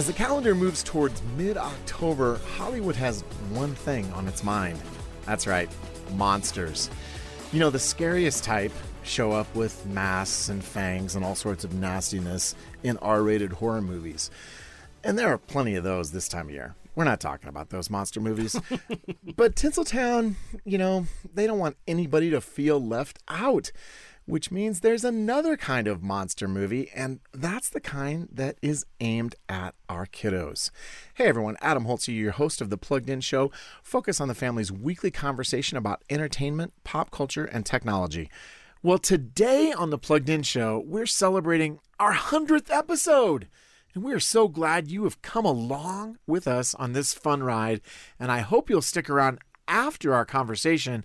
As the calendar moves towards mid October, Hollywood has one thing on its mind. That's right, monsters. You know, the scariest type show up with masks and fangs and all sorts of nastiness in R rated horror movies. And there are plenty of those this time of year. We're not talking about those monster movies. but Tinseltown, you know, they don't want anybody to feel left out which means there's another kind of monster movie, and that's the kind that is aimed at our kiddos. Hey everyone, Adam Holz here, your host of the Plugged In Show, focus on the family's weekly conversation about entertainment, pop culture, and technology. Well, today on the Plugged In Show, we're celebrating our 100th episode. And we are so glad you have come along with us on this fun ride. And I hope you'll stick around after our conversation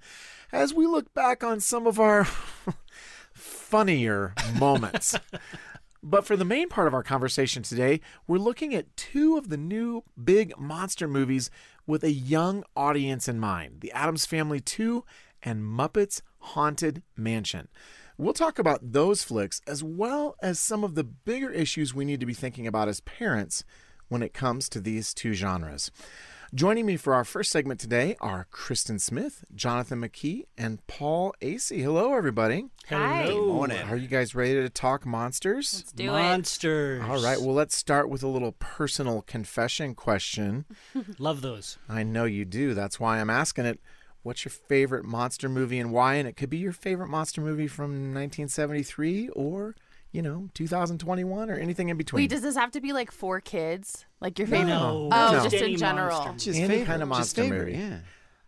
as we look back on some of our funnier moments. But for the main part of our conversation today, we're looking at two of the new big monster movies with a young audience in mind The Addams Family 2 and Muppets Haunted Mansion. We'll talk about those flicks as well as some of the bigger issues we need to be thinking about as parents when it comes to these two genres. Joining me for our first segment today are Kristen Smith, Jonathan McKee, and Paul Asay. Hello, everybody. Hi. Hello. Morning. Are you guys ready to talk monsters? Let's do Monsters. All right, well, let's start with a little personal confession question. Love those. I know you do. That's why I'm asking it. What's your favorite monster movie and why? And it could be your favorite monster movie from 1973 or, you know, 2021 or anything in between. Wait, does this have to be like for kids? Like your favorite? No. Oh, No. just Any in general. monster. Just Any favorite, kind of just monster favorite, movie. Yeah.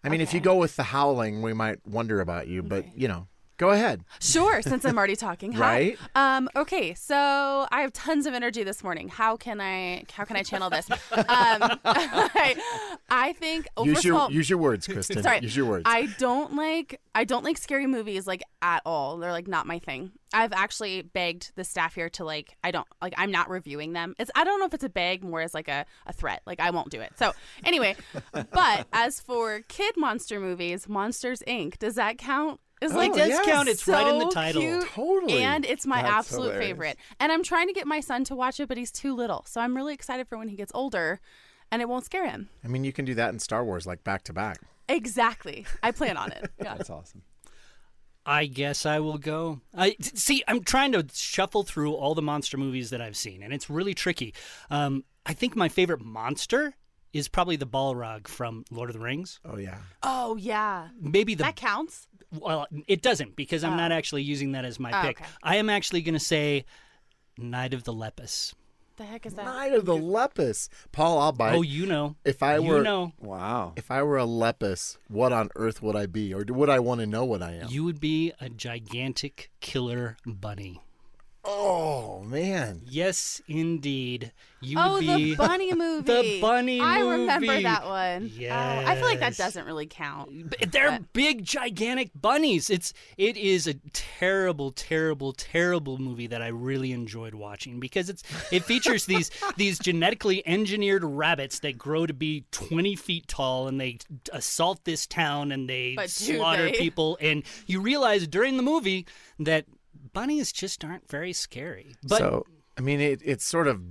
I mean, if you go with The Howling, we might wonder about you, but, you know, go ahead. Sure, since I'm already talking. Hi. Right? Um, okay, so I have tons of energy this morning. How can I how can I channel this? um, I, I think oh, use your all, use your words, Kristen. Sorry. Use your words. I don't like I don't like scary movies like at all. They're like not my thing. I've actually begged the staff here to like I don't like I'm not reviewing them. It's I don't know if it's a beg more as like a, a threat. Like I won't do it. So anyway, but as for kid monster movies, Monsters Inc. Does that count? Is Oh, like It does yes. count. It's right in the title. cute, Totally. And it's my That's absolute hilarious. favorite. And I'm trying to get my son to watch it, but he's too little. So I'm really excited for when he gets older and it won't scare him. I mean, you can do that in Star Wars, like back to back. Exactly. I plan on it. Yeah. That's awesome. I guess I will go. I see. I'm trying to shuffle through all the monster movies that I've seen, and it's really tricky. Um, I think my favorite monster is probably the Balrog from Lord of the Rings. Oh, yeah. Oh yeah. Maybe the That counts. well, it doesn't because I'm Oh. not actually using that as my Oh, pick. okay. I am actually going to say Night of the Lepus. The heck is that? Night of the Lepus. Paul, I'll bite. oh, you know. if I were, you were know. Wow. if I were a lepus, what on earth would I be, or would I want to know what I am? You would be a gigantic killer bunny. Oh man, Yes, indeed. You Oh, would be the bunny movie. the bunny I remember that one. Oh, I feel like that doesn't really count. But They're big, gigantic bunnies. It's it is a terrible, terrible, terrible movie that I really enjoyed watching because it's it features these these genetically engineered rabbits that grow to be twenty feet tall and they assault this town and they But slaughter they? people and you realize during the movie that bunnies just aren't very scary. But so I mean, it, it's sort of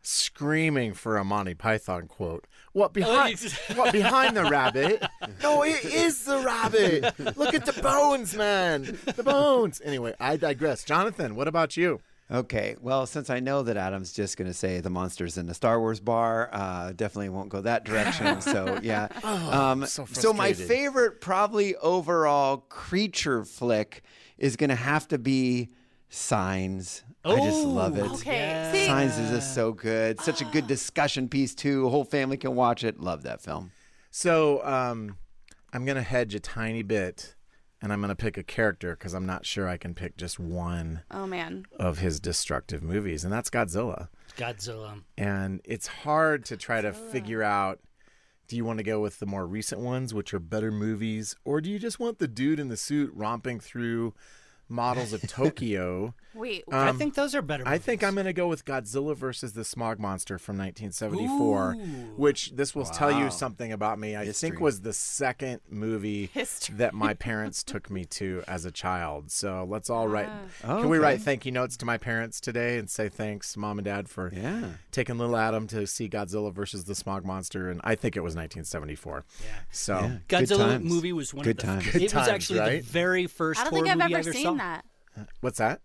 screaming for a Monty Python quote. What behind? what behind the rabbit? No, it is the rabbit. Look at the bones, man. The bones. Anyway, I digress. Jonathan, what about you? Okay. Well, since I know that Adam's just going to say the monsters in the Star Wars bar, uh, definitely won't go that direction. so yeah. um, so so my favorite, probably overall creature flick is going to have to be Signs. I just love it. Okay. Yeah. Signs is just so good. Such a good discussion piece too. Whole family can watch it. Love that film. So um, I'm gonna hedge a tiny bit, and I'm gonna pick a character because I'm not sure I can pick just one oh man. of his destructive movies, and that's Godzilla. Godzilla. and it's hard to try to figure out do you want to go with the more recent ones which are better movies or do you just want the dude in the suit romping through Models of Tokyo. Wait, I Um, think those are better. I think. I'm going to go with Godzilla versus the Smog Monster from 1974, Ooh. which this will tell you something about me. I History. think was the second movie History. that my parents took me to as a child. So let's all write. Oh, Can we write thank you notes to my parents today and say thanks, mom and dad, for Yeah. taking little Adam to see Godzilla versus the Smog Monster? And I think it was 1974. Yeah. So Yeah. Good Godzilla times. movie was one Good of the. times. Good It Good was times, actually right? the very first I don't horror think I've movie I ever ever seen saw. That. what's that?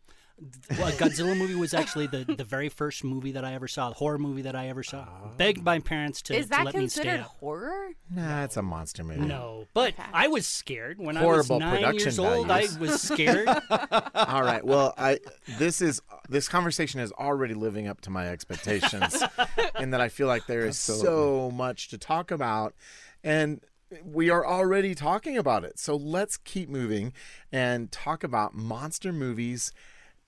Well, Godzilla movie was actually the, the very first movie that I ever saw, the horror movie that I ever saw. Oh. Begged my parents to, Is to that let me stay considered up. horror? Nah, it's a monster movie. No, but Okay. I was scared when Horrible I was nine production years old. values. I was scared. All right. Well, I this is this conversation is already living up to my expectations, in that I feel like there is so much to talk about, and we are already talking about it. So let's keep moving and talk about monster movies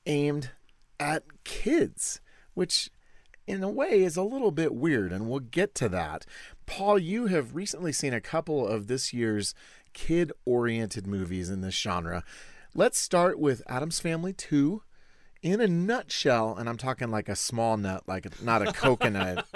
aimed at kids, which in a way is a little bit weird, and we'll get to that. Paul, you have recently seen a couple of this year's kid oriented movies in this genre. Let's start with Addams Family 2. In a nutshell, and I'm talking like a small nut, like not a coconut.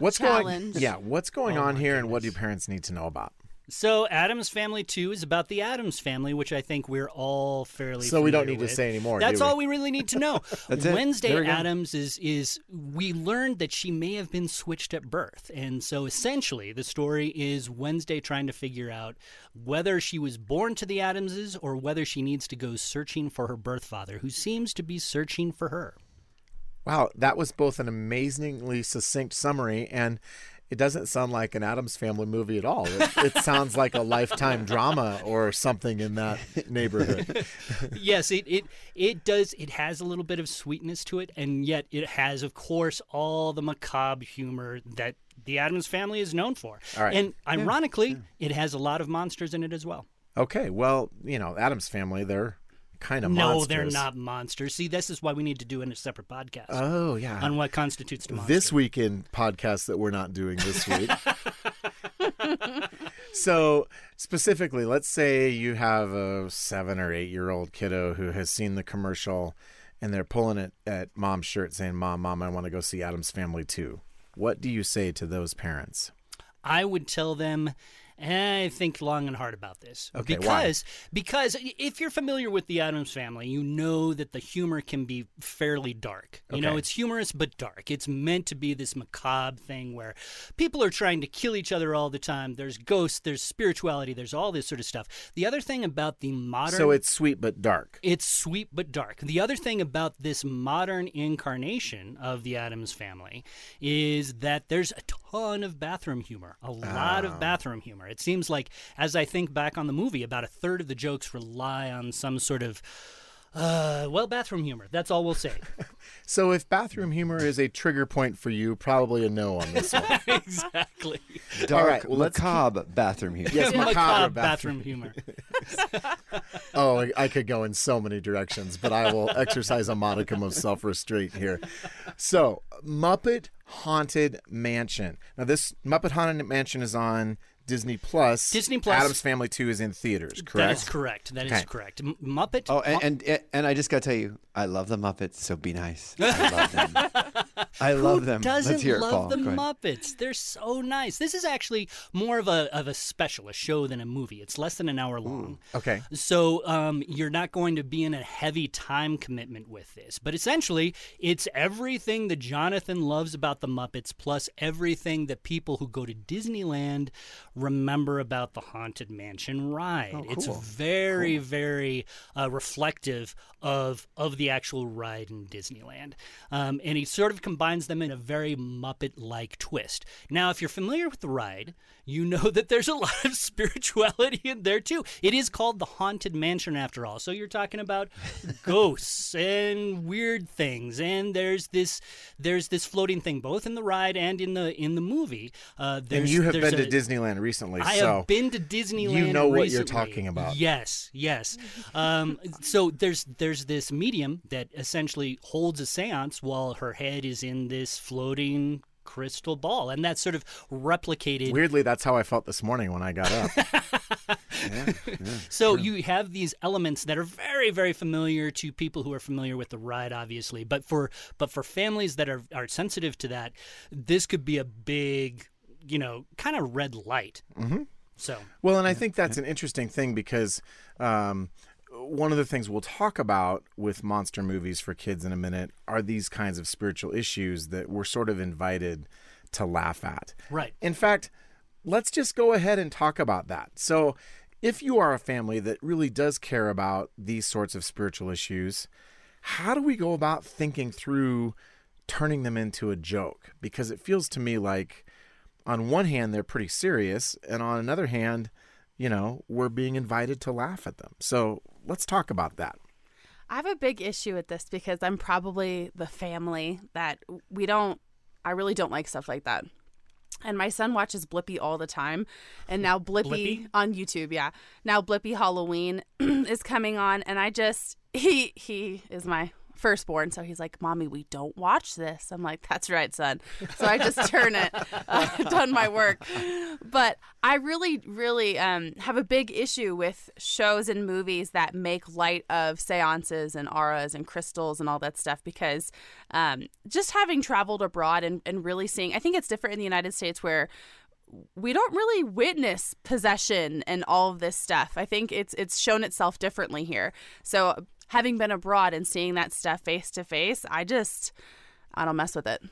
What's Challenge. going? Yeah, what's going Oh on my here, and what do parents need to know about? so, Addams Family 2 is about the Addams family, which I think we're all fairly So we don't familiar need to say anymore. do That's we? all we really need to know. That's it. Wednesday There we go. Addams is is we learned that she may have been switched at birth. And so essentially the story is Wednesday trying to figure out whether she was born to the Addamses or whether she needs to go searching for her birth father, who seems to be searching for her. Wow, that was both an amazingly succinct summary and it doesn't sound like an Addams Family movie at all. It, it sounds like a lifetime drama or something in that neighborhood. yes, it, it it does. It has a little bit of sweetness to it, and yet it has, of course, all the macabre humor that the Addams family is known for. All right. And ironically, it has a lot lot of monsters in it as well. Okay, well, you know, Addams Family, they're kind of no, monsters. they're not monsters. See, this is why we need to do in a separate podcast Oh, yeah. on what constitutes a monster. this weekend podcast that we're not doing this week. so, specifically, let's say you have a seven or eight year old kiddo who has seen the commercial and they're pulling it at mom's shirt saying, Mom, Mom, I want to go see Addams Family too. What do you say to those parents? I would tell them, eh, think long and hard about this. Okay, why? because because if you're familiar with the Addams family, you know that the humor can be fairly dark. You know, it's humorous but dark. It's meant to be this macabre thing where people are trying to kill each other all the time. There's ghosts, there's spirituality, there's all this sort of stuff. The other thing about the modern So, it's sweet but dark. it's sweet but dark. The other thing about this modern incarnation of the Addams family is that there's a ton of bathroom humor, a lot of bathroom humor. It seems like, as I think back on the movie, about a third of the jokes rely on some sort of, uh, well, bathroom humor. That's all we'll say. So, if bathroom humor is a trigger point for you, probably a no on this one. exactly. Dark, right, well, let's keep- bathroom humor. Yes, macabre Macabre bathroom. bathroom humor. Oh, I- I could go in so many directions, but I will exercise a modicum of self restraint here. So, Muppet Haunted Mansion. Now, this Muppet Haunted Mansion is on Disney Plus. Disney Plus. Addams Family 2 is in theaters, correct? That is correct. That is Okay. correct. M- Muppet. Oh, and, and and I just got to tell you, I love the Muppets, so be nice. I love them. I love them. doesn't Let's hear it, love Paul. the Muppets? They're so nice. This is actually more of a of a special, a show than a movie. It's less than an hour long. Okay. So um, you're not going to be in a heavy time commitment with this. But essentially, it's everything that Jonathan loves about the Muppets, plus everything that people who go to Disneyland remember about the Haunted Mansion ride. It's cool. very, very uh, reflective of of the actual ride in Disneyland, um, and he sort of combines them in a very Muppet-like twist. Now, if you're familiar with the ride, you know that there's a lot of spirituality in there too. It is called the Haunted Mansion after all, so you're talking about ghosts and weird things, and there's this there's this floating thing both in the ride and in the in the movie. Uh, And you have been a- to Disneyland recently, I so have been to Disneyland. You know what you're talking about. Yes, yes. Um, so there's there's this medium that essentially holds a séance while her head is in this floating crystal ball, and that's sort of replicated. Weirdly, that's how I felt this morning when I got up. Yeah, yeah. So you have these elements that are very, very familiar to people who are familiar with the ride, obviously. But for but for families that are are sensitive to that, this could be a big, you know, kind of red light. Mm-hmm. So Well, and I think that's an interesting thing because um, one of the things we'll talk about with monster movies for kids in a minute are these kinds of spiritual issues that we're sort of invited to laugh at. Right. In fact, let's just go ahead and talk about that. So, if you are a family that really does care about these sorts of spiritual issues, how do we go about thinking through turning them into a joke? Because it feels to me like, on one hand, they're pretty serious, and on another hand, you know, we're being invited to laugh at them. So let's talk about that. I have a big issue with this because I'm probably the family that we don't, I really don't like stuff like that. And my son watches Blippi all the time. And now Blippy, Blippi? on YouTube, yeah. Now Blippi Halloween is coming on and I just he he is my firstborn, so he's like, "Mommy, we don't watch this." I'm like, "That's right, son." So I just turn it. Done my work. But I really really um, have a big issue with shows and movies that make light of seances and auras and crystals and all that stuff because um, just having traveled abroad and, and really seeing, I think it's different in the United States where we don't really witness possession and all of this stuff. I think it's it's shown itself differently here. So having been abroad and seeing that stuff face to face, I just I don't mess with it.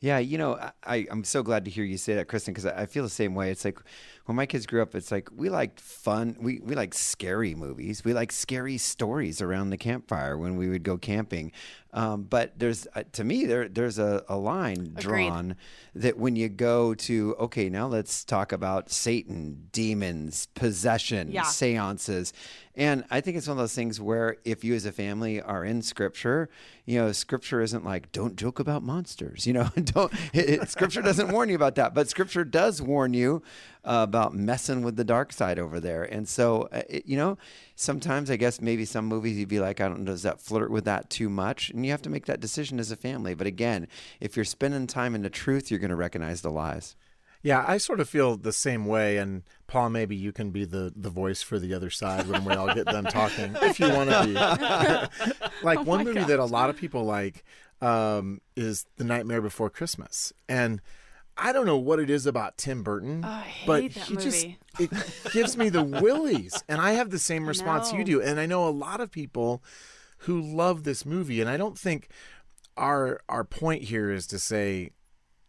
Yeah, you know, I, I'm so glad to hear you say that, Kristen, because I feel the same way. It's like when my kids grew up, it's like we liked fun, we, we like scary movies, we like scary stories around the campfire when we would go camping. Um, but there's, uh, to me, there there's a, a line Agreed. drawn that when you go to, okay, now let's talk about Satan, demons, possession, Yeah. seances. And I think it's one of those things where if you as a family are in scripture, you know, scripture isn't like, don't joke about monsters, you know, don't, it, it- scripture doesn't warn you about that, but scripture does warn you uh, about messing with the dark side over there. And so, uh, it, you know, sometimes I guess maybe some movies you'd be like, I don't know, does that flirt with that too much? And you have to make that decision as a family. But again, if you're spending time in the truth, you're going to recognize the lies. Yeah, I sort of feel the same way. And Paul, maybe you can be the, the voice for the other side when we all get done talking, if you want to be. like one movie that a lot of people like um, is The Nightmare Before Christmas, and I don't know what it is about Tim Burton, Oh, but he just it gives me the willies, and I have the same response you do. And I know a lot of people who love this movie, and I don't think our our point here is to say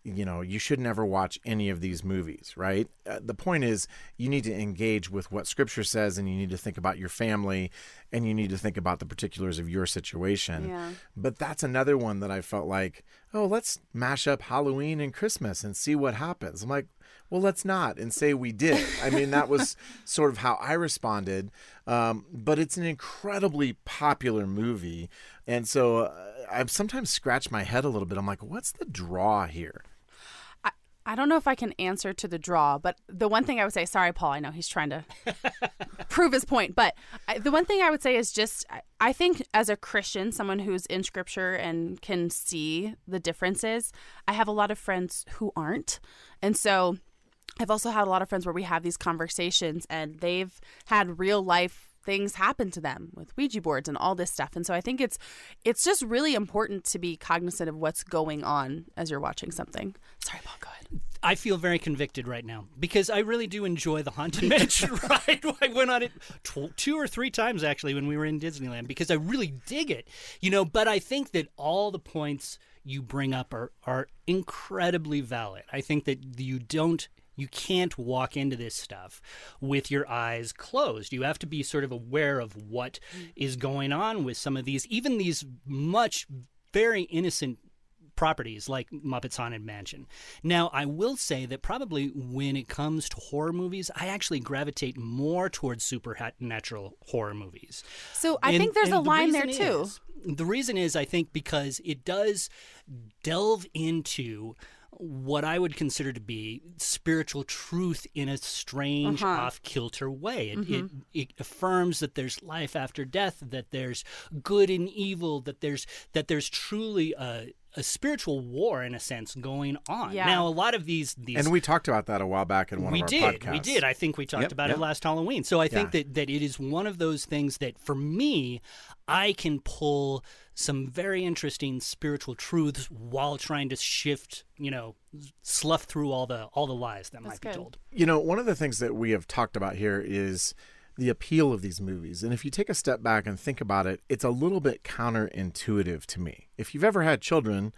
you know you should never watch any of these movies right? Uh, the point is you need to engage with what scripture says and you need to think about your family and you need to think about the particulars of your situation. Yeah. but that's another one that i felt like oh let's mash up halloween and christmas and see what happens. I'm like well let's not and say we did. I mean that was sort of how i responded. Um, but it's an incredibly popular movie. And so uh, i've sometimes scratched my head a little bit. I'm like what's the draw here I don't know if I can answer to the draw, but the one thing I would say, sorry, Paul, I know he's trying to prove his point, but I, the one thing I would say is just, I, I think as a Christian, someone who's in scripture and can see the differences, I have a lot of friends who aren't. And so I've also had a lot of friends where we have these conversations and they've had real life things happen to them with Ouija boards and all this stuff. And so I think it's it's just really important to be cognizant of what's going on as you're watching something. Sorry, Paul, go ahead. I feel very convicted right now because I really do enjoy the Haunted Mansion ride. I went on it tw- two or three times actually when we were in Disneyland because I really dig it, you know. But I think that all the points you bring up are are incredibly valid. I think that you don't. You can't walk into this stuff with your eyes closed. You have to be sort of aware of what is going on with some of these, even these much very innocent properties like Muppets Haunted Mansion. Now, I will say that probably when it comes to horror movies, I actually gravitate more towards supernatural horror movies. So I And- think there's a the line there too. is- the reason is, I think, because it does delve into what I would consider to be spiritual truth in a strange, Uh-huh. off kilter way. It, Mm-hmm. it, it affirms that there's life after death, that there's good and evil, that there's that there's truly a a spiritual war in a sense going on. Yeah. Now, a lot of these these And we talked about that a while back in one we of our did. podcasts. We did. I think we talked Yep, about yep. it last Halloween. So I think that, that it is one of those things that for me, I can pull some very interesting spiritual truths while trying to shift, you know, slough through all the all the lies that might be good. told. You know, one of the things that we have talked about here is the appeal of these movies. And if you take a step back and think about it, it's a little bit counterintuitive to me. If you've ever had children,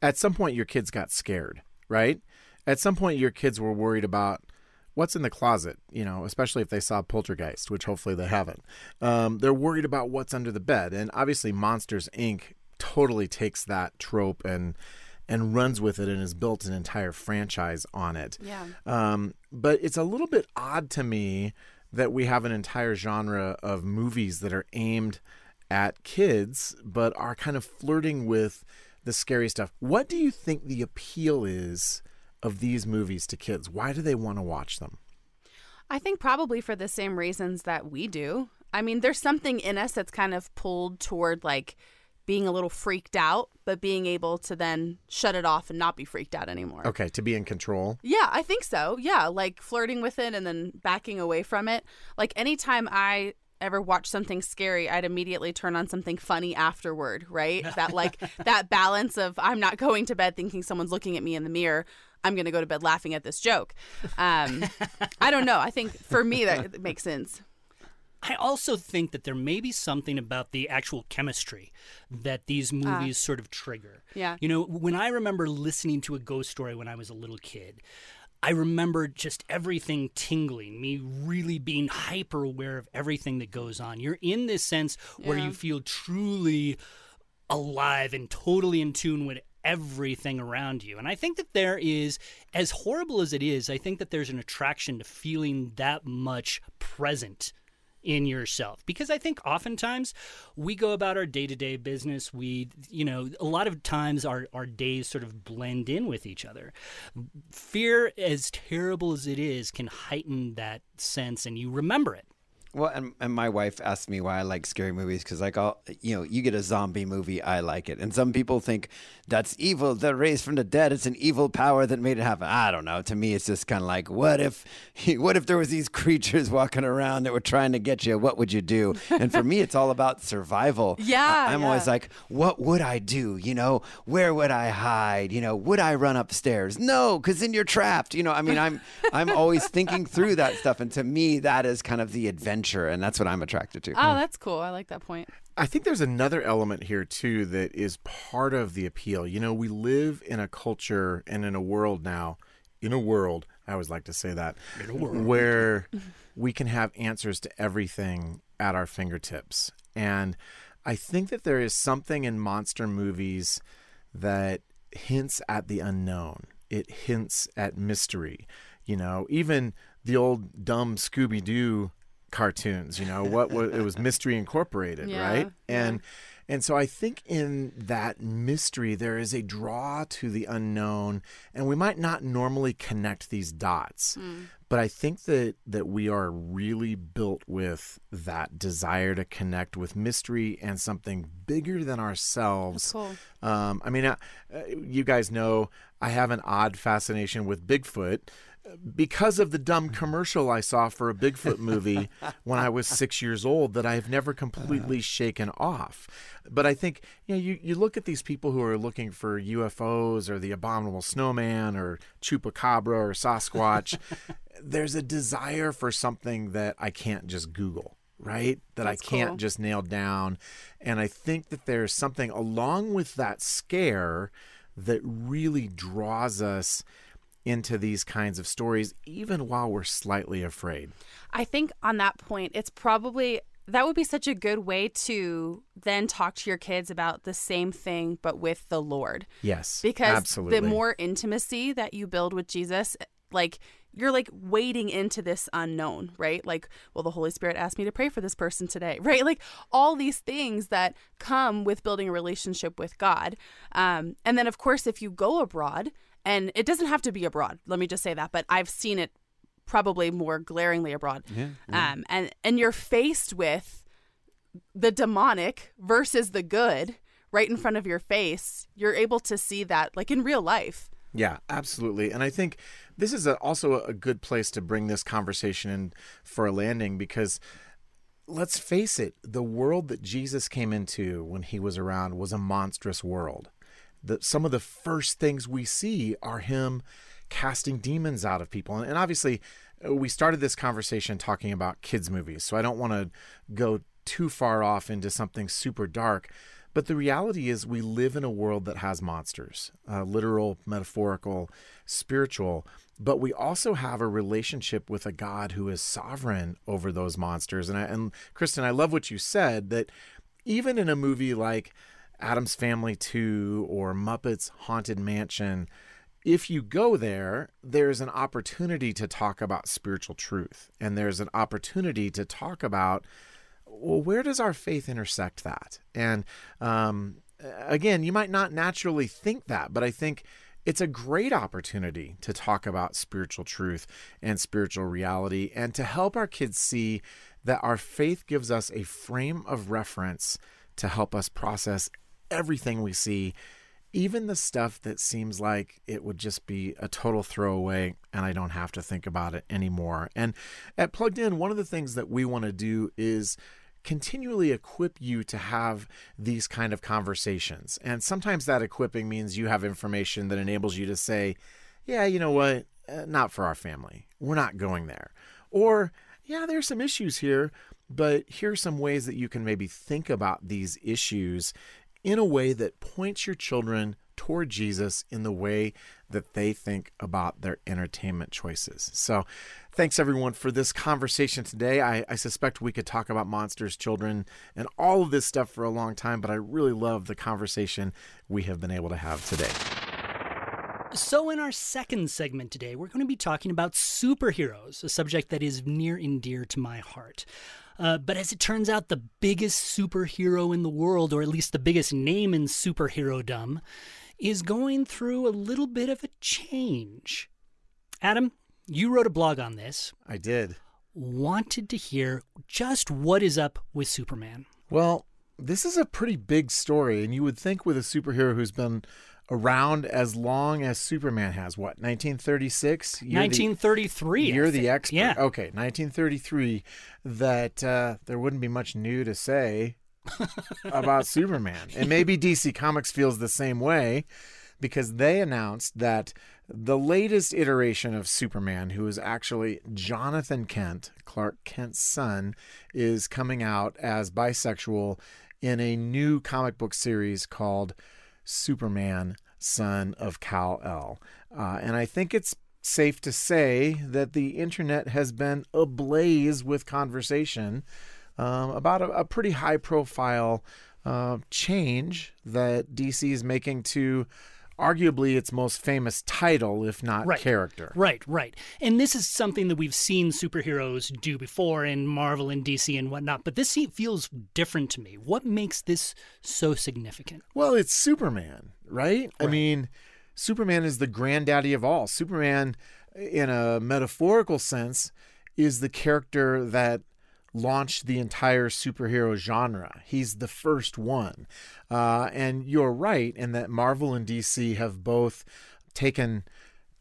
at some point your kids got scared, right? At some point your kids were worried about what's in the closet, you know, especially if they saw Poltergeist, which hopefully they haven't. Um, they're worried about what's under the bed. And obviously Monsters Inc. totally takes that trope and and runs with it and has built an entire franchise on it. Yeah. Um, but it's a little bit odd to me that we have an entire genre of movies that are aimed at kids, but are kind of flirting with the scary stuff. What do you think the appeal is of these movies to kids? Why do they want to watch them? I think probably for the same reasons that we do. I mean, there's something in us that's kind of pulled toward like being a little freaked out, but being able to then shut it off and not be freaked out anymore. Okay, to be in control. Yeah, I think so. Yeah, like flirting with it and then backing away from it. Like anytime I ever watch something scary, I'd immediately turn on something funny afterward, right? that like that balance of I'm not going to bed thinking someone's looking at me in the mirror. I'm going to go to bed laughing at this joke. Um, I don't know. I think for me that makes sense. I also think that there may be something about the actual chemistry that these ah. movies sort of trigger. Yeah. You know, when I remember listening to a ghost story when I was a little kid, I remember just everything tingling, me really being hyper aware of everything that goes on. You're in this sense where Yeah. you feel truly alive and totally in tune with everything around you. And I think that there is, as horrible as it is, I think that there's an attraction to feeling that much present in yourself. Because i think oftentimes we go about our day-to-day business we you know a lot of times our, our days sort of blend in with each other. Fear as terrible as it is can heighten that sense and you remember it Well, and, and my wife asked me why I like scary movies because, like, I'll, you know, you get a zombie movie, I like it. And some people think that's evil. They're raised from the dead. It's an evil power that made it happen. I don't know. To me, it's just kind of like, what if, what if there was these creatures walking around that were trying to get you? What would you do? And for me, it's all about survival. Yeah, I, am always like, what would I do? You know, where would I hide? You know, would I run upstairs? No, because then you're trapped. You know, I mean, I'm, I'm always thinking through that stuff. And to me, that is kind of the adventure. And that's what I'm attracted to. Oh, hmm. that's cool. I like that point. I think there's another element here too that is part of the appeal. You know, we live in a culture and in a world now, in a world, I always like to say that, where we can have answers to everything at our fingertips. And I think that there is something in monster movies that hints at the unknown. It hints at mystery. You know, even the old dumb Scooby Doo cartoons, you know, what was it was Mystery Incorporated, Yeah, right? yeah. And and so I think in that mystery there is a draw to the unknown and we might not normally connect these dots. But I think that that we are really built with that desire to connect with mystery and something bigger than ourselves. Cool. Um, I mean, uh, uh, you guys know I have an odd fascination with Bigfoot because of the dumb commercial I saw for a Bigfoot movie when I was six years old that I've never completely uh-huh. shaken off. But I think you know you, you look at these people who are looking for UFOs or the abominable snowman or chupacabra or Sasquatch. There's a desire for something that I can't just Google, right? That That's I can't cool. just nail down. And I think that there's something along with that scare that really draws us into these kinds of stories, even while we're slightly afraid. I think on that point, it's probably that would be such a good way to then talk to your kids about the same thing, but with the Lord. Yes, Because absolutely. the more intimacy that you build with Jesus, like you're like wading into this unknown, right? Like, well, the Holy Spirit asked me to pray for this person today, right? Like all these things that come with building a relationship with God. Um, and then, of course, if you go abroad, and it doesn't have to be abroad, let me just say that, but I've seen it probably more glaringly abroad. Yeah. Um, and and you're faced with the demonic versus the good, right in front of your face, you're able to see that like in real life. Yeah, absolutely. And I think this is a, also a good place to bring this conversation in for a landing because let's face it, the world that Jesus came into when he was around was a monstrous world. Some of the first things we see are him casting demons out of people. And, and obviously, uh, we started this conversation talking about kids' movies, so I don't want to go too far off into something super dark. But the reality is, we live in a world that has monsters uh, literal, metaphorical, spiritual. But we also have a relationship with a God who is sovereign over those monsters. And, I, and Kristen, I love what you said that even in a movie like Addams Family 2 or Muppets Haunted Mansion, if you go there, there's an opportunity to talk about spiritual truth. And there's an opportunity to talk about well, where does our faith intersect that? And um, again, you might not naturally think that, but I think it's a great opportunity to talk about spiritual truth and spiritual reality and to help our kids see that our faith gives us a frame of reference to help us process everything we see even the stuff that seems like it would just be a total throwaway and I don't have to think about it anymore. And at Plugged In, one of the things that we want to do is continually equip you to have these kind of conversations. And sometimes that equipping means you have information that enables you to say, yeah, you know what? Uh, not for our family. We're not going there. Or, yeah, there's some issues here, but here are some ways that you can maybe think about these issues in a way that points your children toward Jesus in the way that they think about their entertainment choices. So, thanks everyone for this conversation today. I, I, suspect we could talk about monsters, children, and all of this stuff for a long time, but I really love the conversation we have been able to have today. So, in our second segment today, we're going to be talking about superheroes, a subject that is near and dear to my heart. Uh, but as it turns out, the biggest superhero in the world, or at least the biggest name in superhero is going through a little bit of a change. Adam, you wrote a blog on this. I did. Wanted to hear just what is up with Superman. Well, this is a pretty big story, and you would think with a superhero who's been around as long as Superman has. What, 1936? 1933. The, you're the expert. Yeah. Okay, 1933. That uh, there wouldn't be much new to say about Superman. And maybe DC Comics feels the same way because they announced that the latest iteration of Superman, who is actually Jonathan Kent, Clark Kent's son, is coming out as bisexual in a new comic book series called Superman, son of Kal El. Uh, and I think it's safe to say that the internet has been ablaze with conversation um, about a, a, pretty high profile uh, change that DC is making to arguably its most famous title, if not right. character. Right, right. And this is something that we've seen superheroes do before in Marvel and DC and whatnot, but this feels different to me. What makes this so significant? Well, it's Superman, right? right. I mean, Superman is the granddaddy of all. Superman, in a metaphorical sense, is the character that launched the entire superhero genre. He's the first one. Uh, and you're right in that Marvel and DC have both taken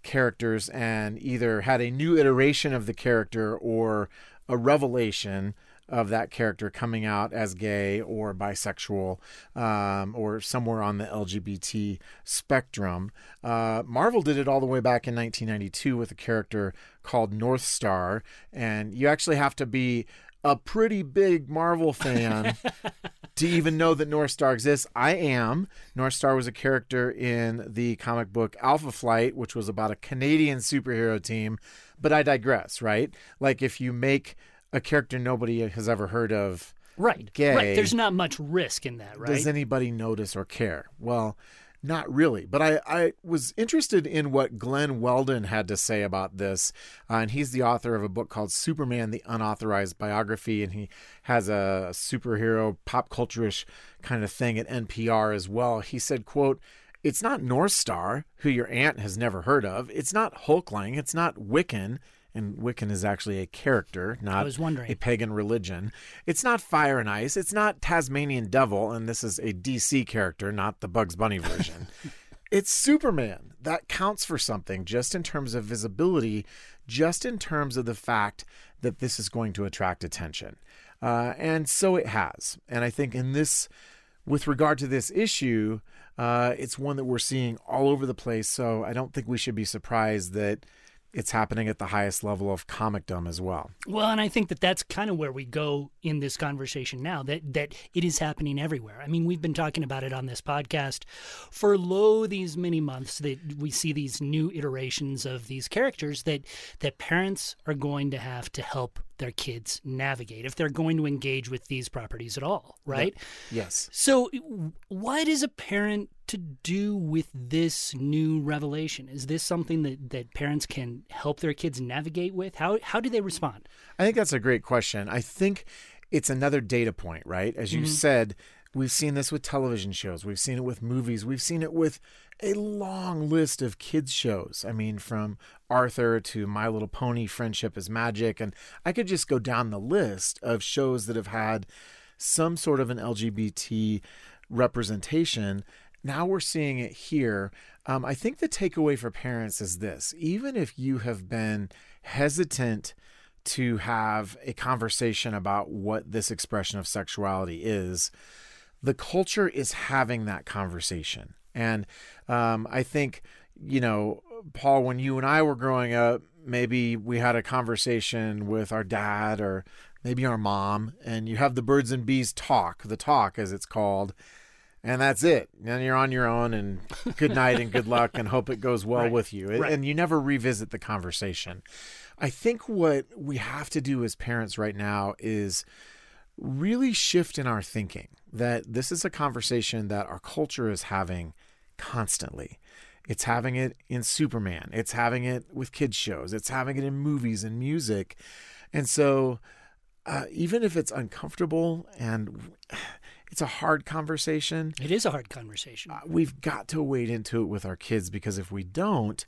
characters and either had a new iteration of the character or a revelation of that character coming out as gay or bisexual um, or somewhere on the LGBT spectrum. Uh, Marvel did it all the way back in 1992 with a character called North Star, and you actually have to be a pretty big Marvel fan to even know that North Star exists. I am. North Star was a character in the comic book Alpha Flight, which was about a Canadian superhero team. But I digress, right? Like if you make a character nobody has ever heard of, right? Gay. Right. There's not much risk in that, right? Does anybody notice or care? Well, not really, but I, I was interested in what Glen Weldon had to say about this. Uh, and he's the author of a book called Superman, the Unauthorized Biography. And he has a superhero pop culture-ish kind of thing at NPR as well. He said, quote, it's not North Star, who your aunt has never heard of. It's not Hulkling. It's not Wiccan. And Wiccan is actually a character, not a pagan religion. It's not Fire and Ice. It's not Tasmanian Devil, and this is a DC character, not the Bugs Bunny version. it's Superman. That counts for something, just in terms of visibility, just in terms of the fact that this is going to attract attention. Uh, and so it has. And I think in this, with regard to this issue, uh, it's one that we're seeing all over the place. So I don't think we should be surprised that it's happening at the highest level of comicdom as well. Well, and I think that that's kind of where we go in this conversation now. That that it is happening everywhere. I mean, we've been talking about it on this podcast for lo these many months that we see these new iterations of these characters that that parents are going to have to help their kids navigate if they're going to engage with these properties at all, right? Yes. So, what is a parent to do with this new revelation? Is this something that, that parents can help their kids navigate with? How, how do they respond? I think that's a great question. I think it's another data point, right? As you mm-hmm. said, we've seen this with television shows, we've seen it with movies, we've seen it with a long list of kids shows. I mean, from Arthur to My Little Pony, Friendship is Magic, and I could just go down the list of shows that have had some sort of an LGBT representation. Now we're seeing it here. Um, I think the takeaway for parents is this even if you have been hesitant to have a conversation about what this expression of sexuality is, the culture is having that conversation. And um, I think, you know, Paul, when you and I were growing up, maybe we had a conversation with our dad or maybe our mom, and you have the birds and bees talk, the talk as it's called. And that's it. And you're on your own, and good night and good luck, and hope it goes well Right. with you. Right. And you never revisit the conversation. I think what we have to do as parents right now is really shift in our thinking that this is a conversation that our culture is having constantly. It's having it in Superman, it's having it with kids' shows, it's having it in movies and music. And so, uh, even if it's uncomfortable and it's a hard conversation, It is a hard conversation. uh, we've got to wade into it with our kids because if we don't,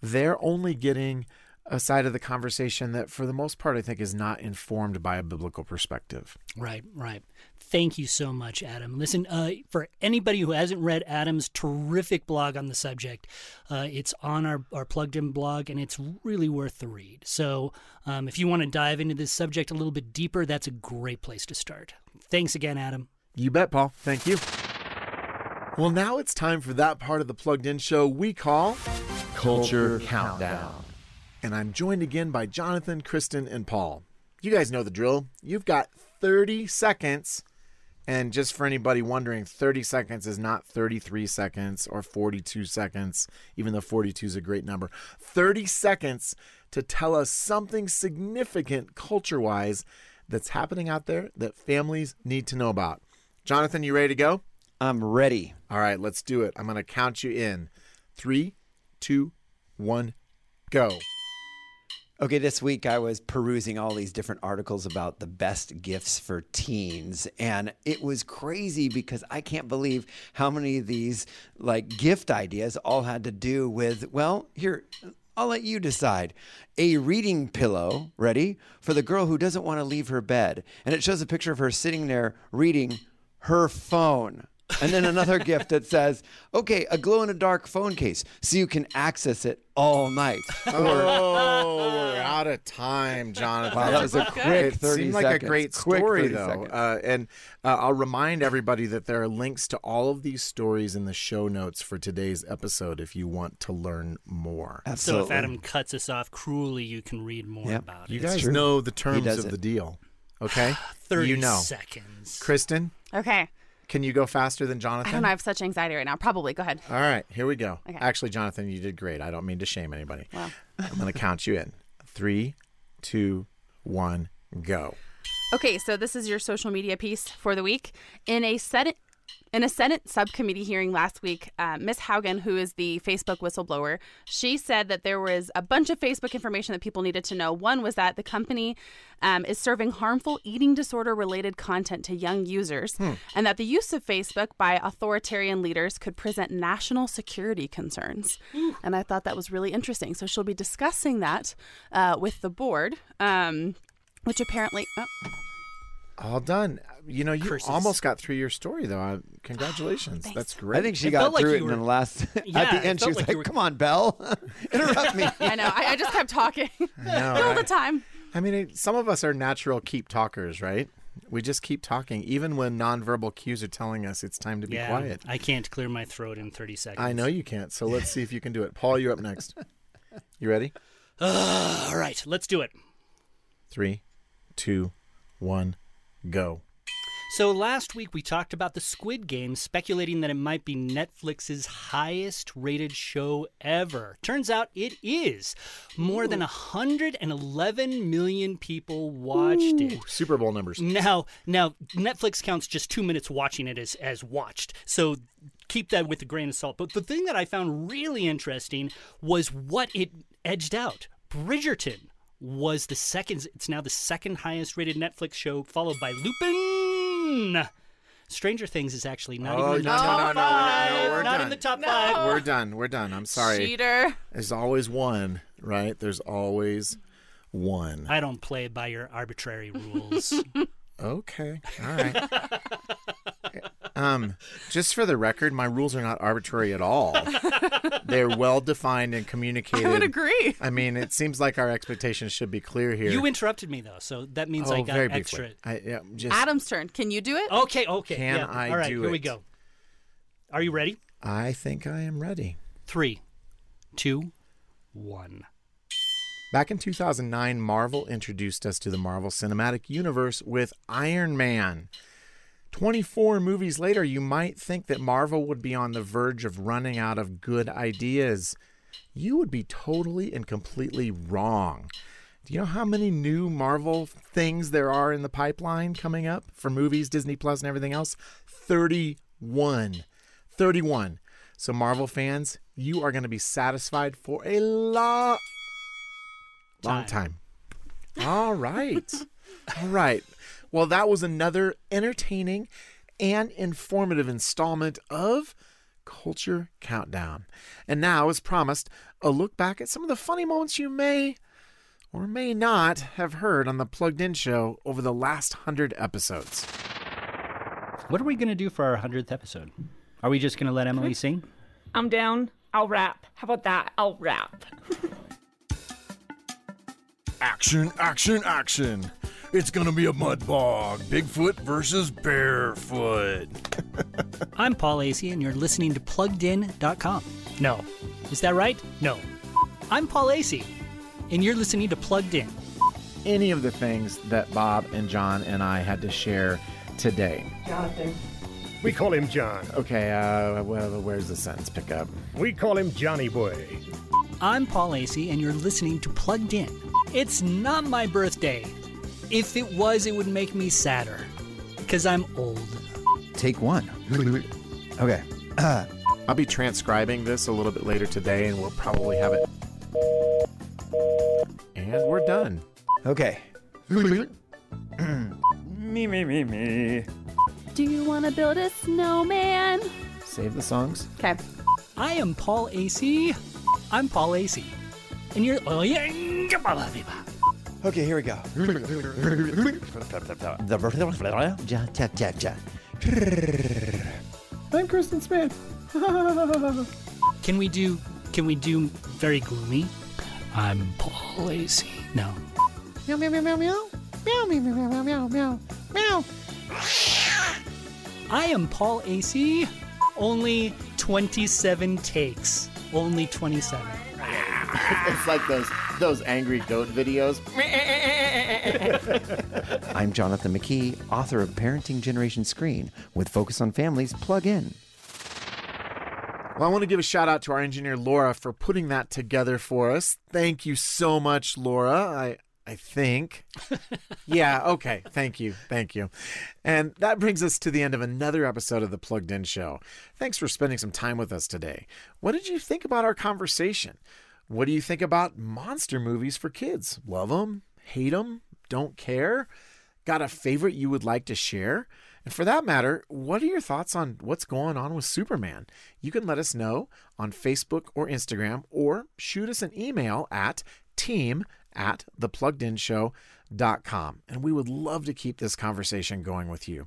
they're only getting a side of the conversation that, for the most part, I think is not informed by a biblical perspective. Right, right. Thank you so much, Adam. Listen, uh, for anybody who hasn't read Adam's terrific blog on the subject, uh, it's on our, our plugged in blog and it's really worth the read. So um, if you want to dive into this subject a little bit deeper, that's a great place to start. Thanks again, Adam. You bet, Paul. Thank you. Well, now it's time for that part of the Plugged In show we call Culture Countdown. And I'm joined again by Jonathan, Kristen, and Paul. You guys know the drill. You've got 30 seconds. And just for anybody wondering, 30 seconds is not 33 seconds or 42 seconds, even though 42 is a great number. 30 seconds to tell us something significant culture wise that's happening out there that families need to know about. Jonathan, you ready to go? I'm ready. All right, let's do it. I'm going to count you in. Three, two, one, go. Okay, this week I was perusing all these different articles about the best gifts for teens, and it was crazy because I can't believe how many of these like gift ideas all had to do with, well, here, I'll let you decide. A reading pillow, ready? For the girl who doesn't want to leave her bed. And it shows a picture of her sitting there reading her phone. And then another gift that says, okay, a glow in the dark phone case so you can access it all night. Oh, we're out of time, Jonathan. Wow, that was a Okay. quick It 30 seemed like seconds. a great Quick story, though. Uh, and uh, I'll remind everybody that there are links to all of these stories in the show notes for today's episode if you want to learn more. So Absolutely. if Adam cuts us off cruelly, you can read more Yep. about You it. You guys know the terms of it. the deal, okay? 30 you know. seconds. Kristen, Okay. Can you go faster than Jonathan? I don't know. I have such anxiety right now. Probably. Go ahead. All right, here we go. Okay. Actually, Jonathan, you did great. I don't mean to shame anybody. Wow. I'm going to count you in. Three, two, one, go. Okay, so this is your social media piece for the week. In a set In a Senate subcommittee hearing last week, uh, Ms. Haugen, who is the Facebook whistleblower, she said that there was a bunch of Facebook information that people needed to know. One was that the company um, is serving harmful eating disorder related content to young users, and that the use of Facebook by authoritarian leaders could present national security concerns. And I thought that was really interesting. So she'll be discussing that uh, with the board, um, which apparently. Oh, All done. You know, you Curses. almost got through your story, though. Uh, congratulations. Thanks. That's great. I think she It got felt like through you it in were- the last. Yeah, at the end, she felt was like like, you were- "Come on, Belle, interrupt me." I know. I, I just kept talking know, all the right? time. I mean, it, some of us are natural keep talkers, right? We just keep talking, even when nonverbal cues are telling us it's time to be yeah, quiet. I can't clear my throat in 30 seconds. I know you can't, so let's see if you can do it. Paul, you're up next. You ready? All right, let's do it. Three, two, one, go. So last week we talked about the Squid Game, speculating that it might be Netflix's highest rated show ever. Turns out it is. More than 111 million people watched it. Super Bowl numbers. Now, now Netflix counts just two minutes watching it as as watched. So keep that with a grain of salt. But the thing that I found really interesting was what it edged out. Bridgerton was the second. It's now the second highest rated Netflix show, followed by Lupin. Stranger Things is actually not Oh, even in the no, no, top no, no, five. no, we're not done. in the top five. We're done. We're done. I'm sorry. Cheater. There's always one, right? There's always one. I don't play by your arbitrary rules. Okay. All right. um, just for the record, my rules are not arbitrary at all. They're well defined and communicated. I would agree. I mean, it seems like our expectations should be clear here. you interrupted me though, so that means oh, I got very extra. briefly. I, yeah, just, Adam's turn. Can you do it? Okay, okay. Can yeah. I All right, do here we it? go. Are you ready? I think I am ready. Three, two, one. Back in 2009, Marvel introduced us to the Marvel Cinematic Universe with Iron Man. 24 movies later, you might think that Marvel would be on the verge of running out of good ideas. You would be totally and completely wrong. Do you know how many new Marvel things there are in the pipeline coming up for movies, Disney Plus, and everything else? 31. 31. So, Marvel fans, you are going to be satisfied for a lot long time. All right. All right. Well, that was another entertaining and informative installment of Culture Countdown. And now, as promised, a look back at some of the funny moments you may or may not have heard on the Plugged In show over the last hundred episodes. What are we going to do for our 100th episode? Are we just going to let Emily hmm? sing? I'm down. I'll rap. How about that? I'll rap. Action, action, action. It's gonna be a mud bog. Bigfoot versus Barefoot. I'm Paul Asay, and you're listening to PluggedIn.com. No. Is that right? No. I'm Paul Asay, and you're listening to Plugged In. Any of the things that Bob and John and I had to share today. Jonathan. We call him John. Okay, uh, well, where's the sentence pickup? We call him Johnny Boy. I'm Paul Asay, and you're listening to Plugged In. It's not my birthday. If it was, it would make me sadder. Because I'm old. Take one. Okay. I'll be transcribing this a little bit later today, and we'll probably have it. And we're done. Okay. me, me, me, me. Do you want to build a snowman? Save the songs. Okay. I am Paul Asay. I'm Paul Asay. And you're. Oh, Yeah. Okay, here we go. The vertical flora. Ja, ja, ja, ja. I'm Kristen Smith. Can we do. Can we do very gloomy? I'm Paul Asay. No. Meow, meow, meow, meow, meow. Meow, meow, meow, meow, meow, meow, meow. I am Paul Asay. Only 27 takes. Only 27. It's like those those angry goat videos. I'm Jonathan McKee, author of Parenting Generation Screen with Focus on Families Plug In. Well, I want to give a shout out to our engineer Laura for putting that together for us. Thank you so much, Laura. I I think. yeah, okay. Thank you. Thank you. And that brings us to the end of another episode of the Plugged In Show. Thanks for spending some time with us today. What did you think about our conversation? What do you think about monster movies for kids? Love them? Hate them? Don't care? Got a favorite you would like to share? And for that matter, what are your thoughts on what's going on with Superman? You can let us know on Facebook or Instagram or shoot us an email at team at thepluggedinshow.com. And we would love to keep this conversation going with you.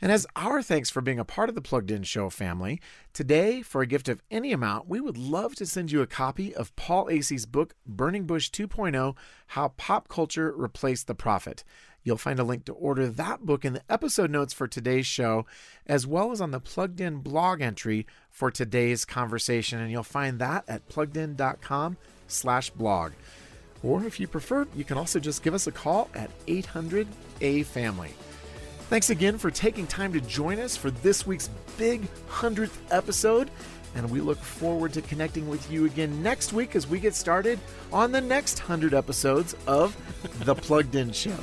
And as our thanks for being a part of the Plugged In Show family, today, for a gift of any amount, we would love to send you a copy of Paul Asay's book, Burning Bush 2.0 How Pop Culture Replaced the Prophet. You'll find a link to order that book in the episode notes for today's show, as well as on the Plugged In blog entry for today's conversation. And you'll find that at pluggedin.com slash blog. Or if you prefer, you can also just give us a call at 800 A Family. Thanks again for taking time to join us for this week's big 100th episode. And we look forward to connecting with you again next week as we get started on the next 100 episodes of The Plugged In Show.